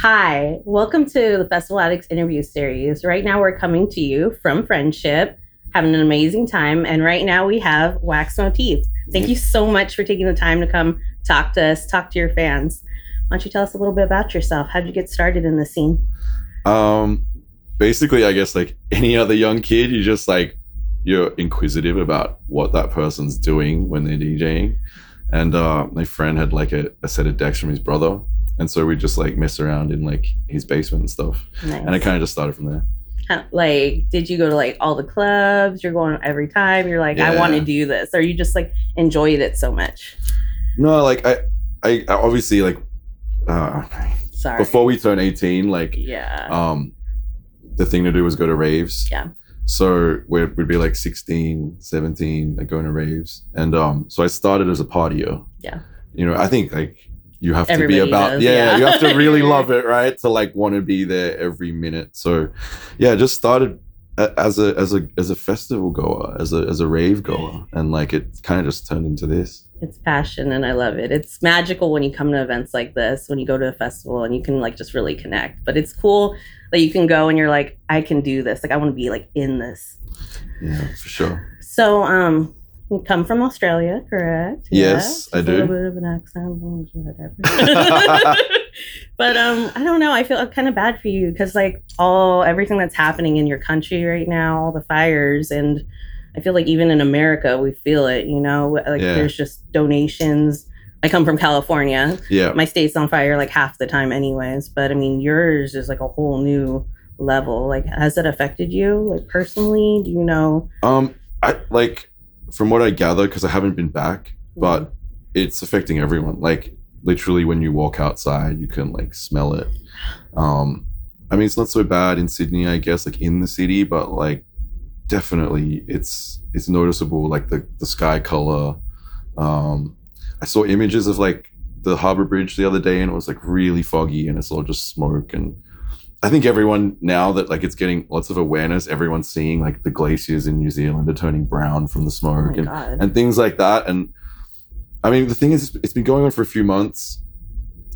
Hi, welcome to the Festival Addicts interview series. Right now, we're coming to you from Friendship, having an amazing time. And right now, we have Wax Motif. Thank you so much for taking the time to come talk to us, talk to your fans. Why don't you tell us a little bit about yourself? How did you get started in the scene? Um, basically, I guess like any other young kid, you just like you're inquisitive about what that person's doing when they're DJing. And uh, my friend had like a, a set of decks from his brother, and so we just like mess around in like his basement and stuff. Nice. And I kind of just started from there. How- like, did you go to like all the clubs? You're going every time. You're like, I want to do this, or you just like enjoyed it so much. No, like I, I, I obviously like uh, Sorry. before we turn eighteen, like yeah. um, the thing to do was go to raves. Yeah. So we'd, we'd be like 16, 17, like going to raves. And um, so I started as a partier. Yeah. You know, I think like you have to be about, does, yeah, yeah. you have to really love it, right? To like want to be there every minute. So yeah, just started as a, as a, as a festival goer, as a, as a rave goer. And like it kind of just turned into this. it's passion and I love it. It's magical when you come to events like this, when you go to a festival and you can like just really connect. But it's cool that you can go and you're like, I can do this. Like I want to be like in this. Yeah, for sure. So um you come from Australia, correct? Yes, I do. A little bit of an accent, whatever. but um, I don't know. I feel kind of bad for you because like all everything that's happening in your country right now, all the fires, and I feel like even in America we feel it. You know, like Yeah. there's just donations. I come from California. Yeah. My state's on fire like half the time, anyways. But I mean, yours is like a whole new level. Like, has it affected you, like personally? Do you know? Um, I like from what I gather because I haven't been back, but it's affecting everyone. Like literally, when you walk outside, you can like smell it. Um, I mean, it's not so bad in Sydney, I guess, like in the city, but like definitely, it's it's noticeable. Like the the sky color. Um, I saw images of like the Harbour Bridge the other day, and it was like really foggy, and it's all just smoke and. I think everyone now that like it's getting lots of awareness, everyone's seeing like the glaciers in New Zealand are turning brown from the Oh smoke my and, god. and things like that. And I mean, the thing is, it's been going on for a few months,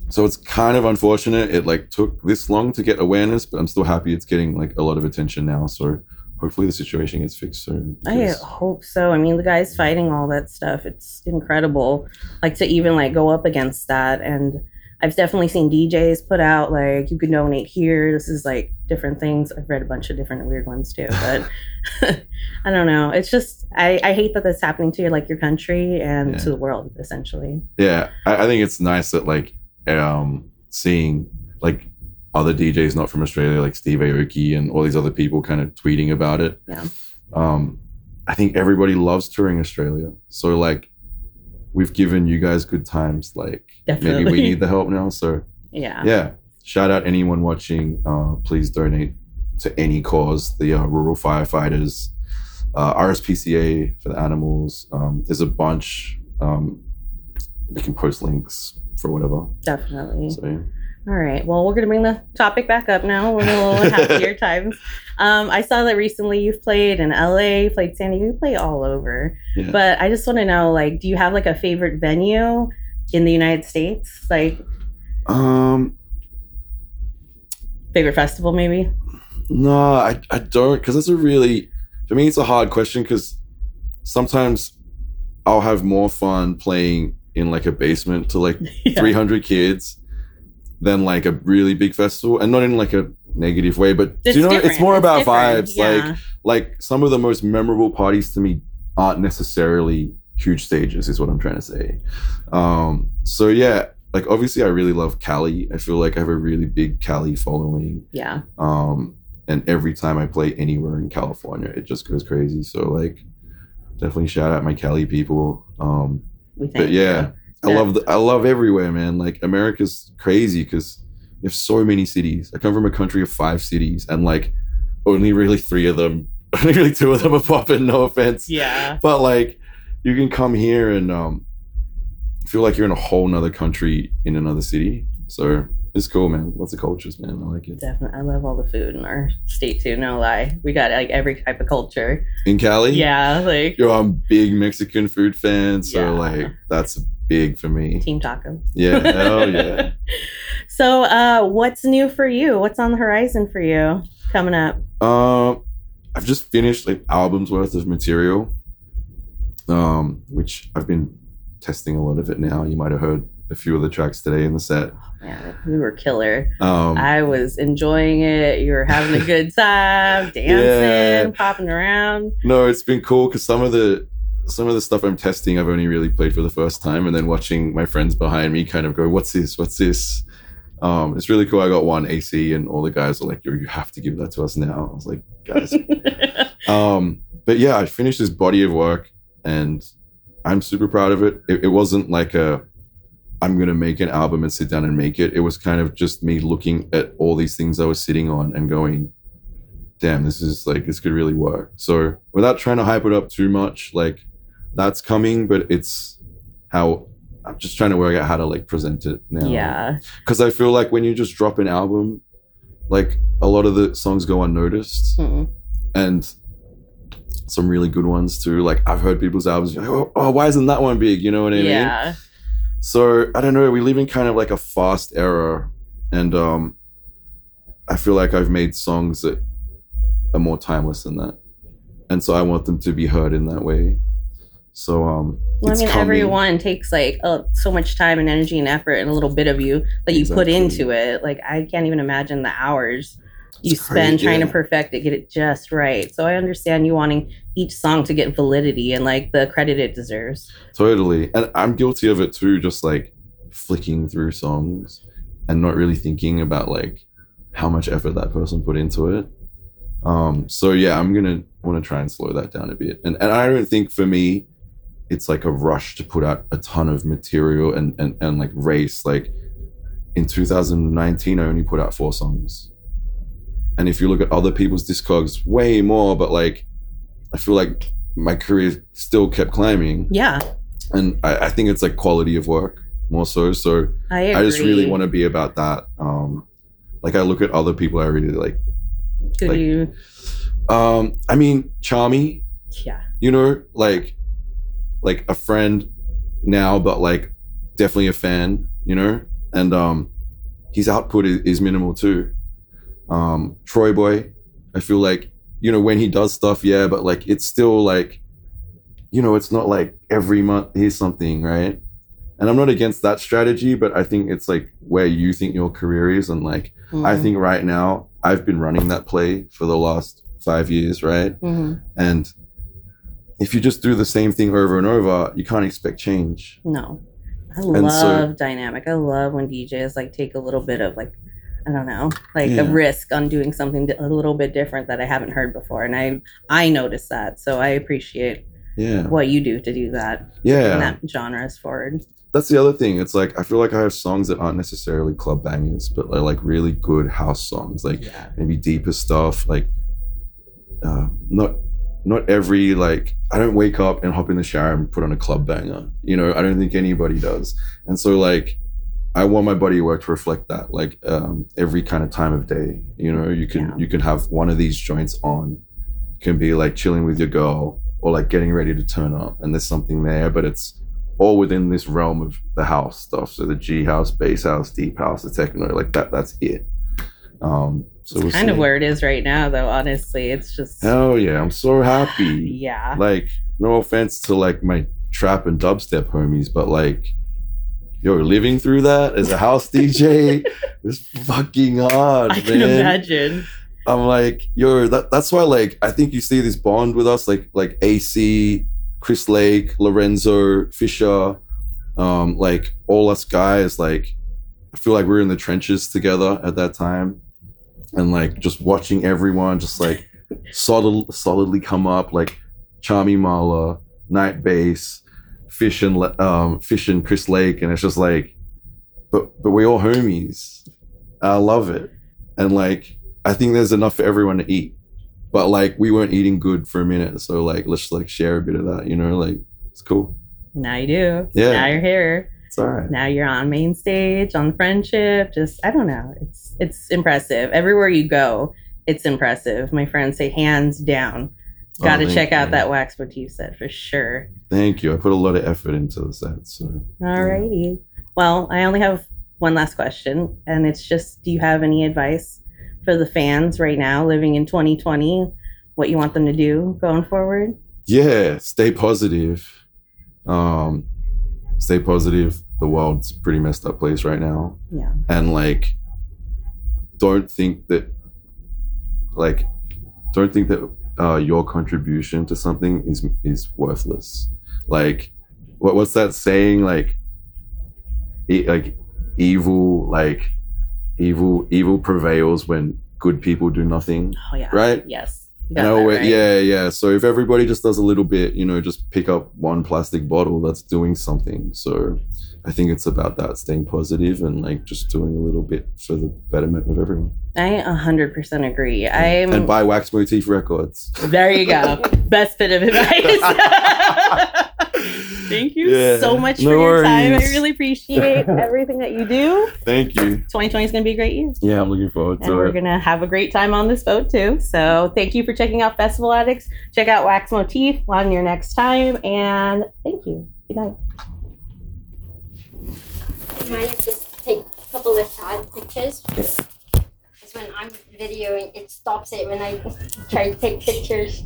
so it's kind of unfortunate. It like took this long to get awareness, but I'm still happy it's getting like a lot of attention now. So hopefully the situation gets fixed soon. I hope so. I mean, the guys fighting all that stuff, it's incredible. Like to even like go up against that. And I've definitely seen DJs put out like you can donate here. This is like different things. I've read a bunch of different weird ones too, but I don't know. It's just I, I hate that that's happening to your like your country and Yeah. to the world essentially. yeah, I, I think it's nice that like um seeing like other DJs not from Australia, like Steve Aoki and all these other people kind of tweeting about it. Yeah. Um, I think everybody loves touring Australia. So like we've given you guys good times. Like maybe we need the help now. So Yeah. yeah. Shout out anyone watching. Uh, please donate to any cause. The uh, rural firefighters, uh, RSPCA for the animals. Um, there's a bunch. Um, we can post links for whatever. Definitely. So yeah. All right. Well, we're going to bring the topic back up now. We're in a little happier times. Um, I saw that recently you've played in LA, you played San Diego, you play all over. Yeah. But I just want to know, like, do you have like a favorite venue in the United States? Like, Um, favorite festival, maybe? no, I, I don't because it's a really for me it's a hard question because sometimes I'll have more fun playing in like a basement to like Yeah. 300 kids than like a really big festival and not in like a negative way but It's you know it's more It's about different. vibes. Yeah. like like some of the most memorable parties to me aren't necessarily huge stages is what i'm trying to say. Um so yeah like obviously i really love cali. I feel like i have a really big cali following. Yeah. um and every time i play anywhere in california it just goes crazy. So like definitely shout out my cali people. Um but yeah, I Yeah. love the, I love everywhere, man. Like America's crazy because you have so many cities. I come from a country of five cities, and like only really three of them, only really two of them are popping. No offense, Yeah. but like you can come here and um feel like you're in a whole nother country in another city. So it's cool, man. Lots of cultures, man. I like it. Definitely. I love all the food in our state too. No lie. We got like every type of culture. In Cali, Yeah. Like yo, I'm big Mexican food fan, so Yeah. like that's big for me. team tacos. Yeah, hell yeah. so uh, what's new for you? What's on the horizon for you coming up? Uh, I've just finished like albums worth of material, um, which I've been testing a lot of it now. You might have heard a few of the tracks today in the set. Yeah, we were killer. Um, I was enjoying it. You were having a good time, dancing, Yeah. popping around. no, it's been cool because some of the some of the stuff I'm testing, I've only really played for the first time, and then watching my friends behind me kind of go, "What's this? What's this?" Um, it's really cool. I got one AC, and all the guys are like, "You you have to give that to us now." I was like, "Guys, um, but yeah, I finished this body of work and I'm super proud of it. it. It wasn't like a, I'm going to make an album and sit down and make it. It was kind of just me looking at all these things I was sitting on and going, damn, this is like, this could really work. So without trying to hype it up too much, like that's coming, but it's how I'm just trying to work out how to like present it now yeah. because I feel like when you just drop an album, like a lot of the songs go unnoticed, Mm. and some really good ones too. Like I've heard people's albums, like, oh, oh, why isn't that one big? You know what I mean? Yeah. So I don't know. We live in kind of like a fast era, and um, I feel like I've made songs that are more timeless than that, and so I want them to be heard in that way. So um, Well, I mean, coming. everyone takes like uh, so much time and energy and effort and a little bit of you that you put into it. Like, I can't even imagine the hours you It's spend crazy, trying to perfect it, get it just right. So I understand you wanting each song to get validity and like the credit it deserves. Totally. And I'm guilty of it too, just like flicking through songs and not really thinking about like how much effort that person put into it. Um, so yeah, I'm gonna want to try and slow that down a bit. And and I don't think for me it's like a rush to put out a ton of material and and, and like race. Like in 2019 I only put out four songs. And if you look at other people's discogs, way more, but like I feel like my career still kept climbing Yeah, and I, I think it's like quality of work more so. So I. I just really want to be about that. Um, like I look at other people I really like. Could like- you? Um, I mean, Tchami, Yeah. you know, like like a friend now, but like definitely a fan, you know. And um, his output is, is minimal too. Um, TroyBoi, I feel like you know when he does stuff, yeah, but like it's still like, you know, it's not like every month here's something, right? And I'm not against that strategy, but I think it's like where you think your career is, and like I Mhm. think right now I've been running that play for the last five years, right? Mhm. And if you just do the same thing over and over, you can't expect change. No. I And love so- dynamic. I love when DJs like take a little bit of like I don't know, like Yeah. a risk on doing something a little bit different that I haven't heard before, and I I notice that, so I appreciate Yeah. what you do to do that. Yeah. that genre is forward. That's the other thing. It's like I feel like I have songs that aren't necessarily club bangers, but they're like really good house songs, like Yeah, maybe deeper stuff. Like uh, not not every like I don't wake up and hop in the shower and put on a club banger. You know, I don't think anybody does. And so like I want my body work to reflect that. Like um, every kind of time of day. You know, you can Yeah. you can have one of these joints on. It can be like chilling with your girl or like getting ready to turn up and there's something there, but it's all within this realm of the house stuff. So the G house, bass house, deep house, the techno, like that that's it. Um so it's we'll kind of where it is right now, though. Honestly, it's just Hell yeah, I'm so happy. yeah. Like, no offense to like my trap and dubstep homies, but like, yo, living through that as a house DJ was fucking hard, I can man. imagine. I'm like, yo, that, that's why like I think you see this bond with us, like like AC, Chris Lake, Lorenzo, Fisher, um, like all us guys, like I feel like we are in the trenches together at that time. And like just watching everyone just like solid, solidly come up, like Tchami Malaa, Night Bass, Fish and um, Fish and Chris Lake, and it's just like, but but we're all homies. I love it, and like I think there's enough for everyone to eat. But like we weren't eating good for a minute, so like let's like share a bit of that, you know, like it's cool. Now you do. Yeah. Now you're here. It's all right. now you're on main stage on friendship just i don't know it's it's impressive everywhere you go it's impressive my friends say hands down Oh, got to check out that wax motif set for sure Thank you. I put a lot of effort into the set, so alrighty well i only have one last question, and it's just: Do you have any advice for the fans right now living in 2020? What you want them to do going forward? Yeah, stay positive. Um, stay positive. The world's a pretty messed up place right now. Yeah. and like don't think that like don't think that uh, your contribution to something is is worthless like what, what's that saying like e- like evil like evil evil prevails when good people do nothing Oh yeah. Right? Yes. You you got know that right. yeah yeah so if everybody just does a little bit you know just pick up one plastic bottle that's doing something so i think it's about that staying positive and like just doing a little bit for the betterment of everyone I 100% agree. I'm and buy wax motif records There you go. Best bit of advice. Thank you Yeah, so much no for your time. I really appreciate everything that you do. thank you 2020 is going to be a great year. yeah i'm looking forward And to we're it going to have a great time on this boat too. So thank you for checking out Festival Addicts. Check out Wax Motif on your next time. And thank you. Good night. Mine is just take a couple of shot pictures. Because when I'm videoing, it stops it when I try to take pictures.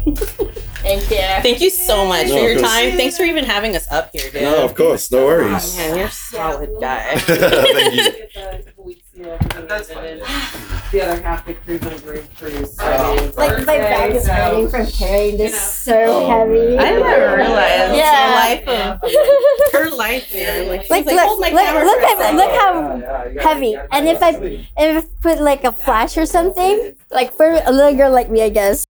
Thank you. Thank you so much No, for your course. time. Thanks for even having us up here, dude. no of course no Oh, worries man, you're a solid guy. thank you It's a couple weeks, you know, That's fine. The other half the crew's on group cruise. Oh. Friday, Like my bag is so- hurting from carrying this You know. so Oh, heavy. I never realized Yeah. the life of her life, man. Like, she's Like, like, look, hold my look, camera look for a at- second. look how heavy. And if I if I put like a flash or something, like for a little girl like me, I guess,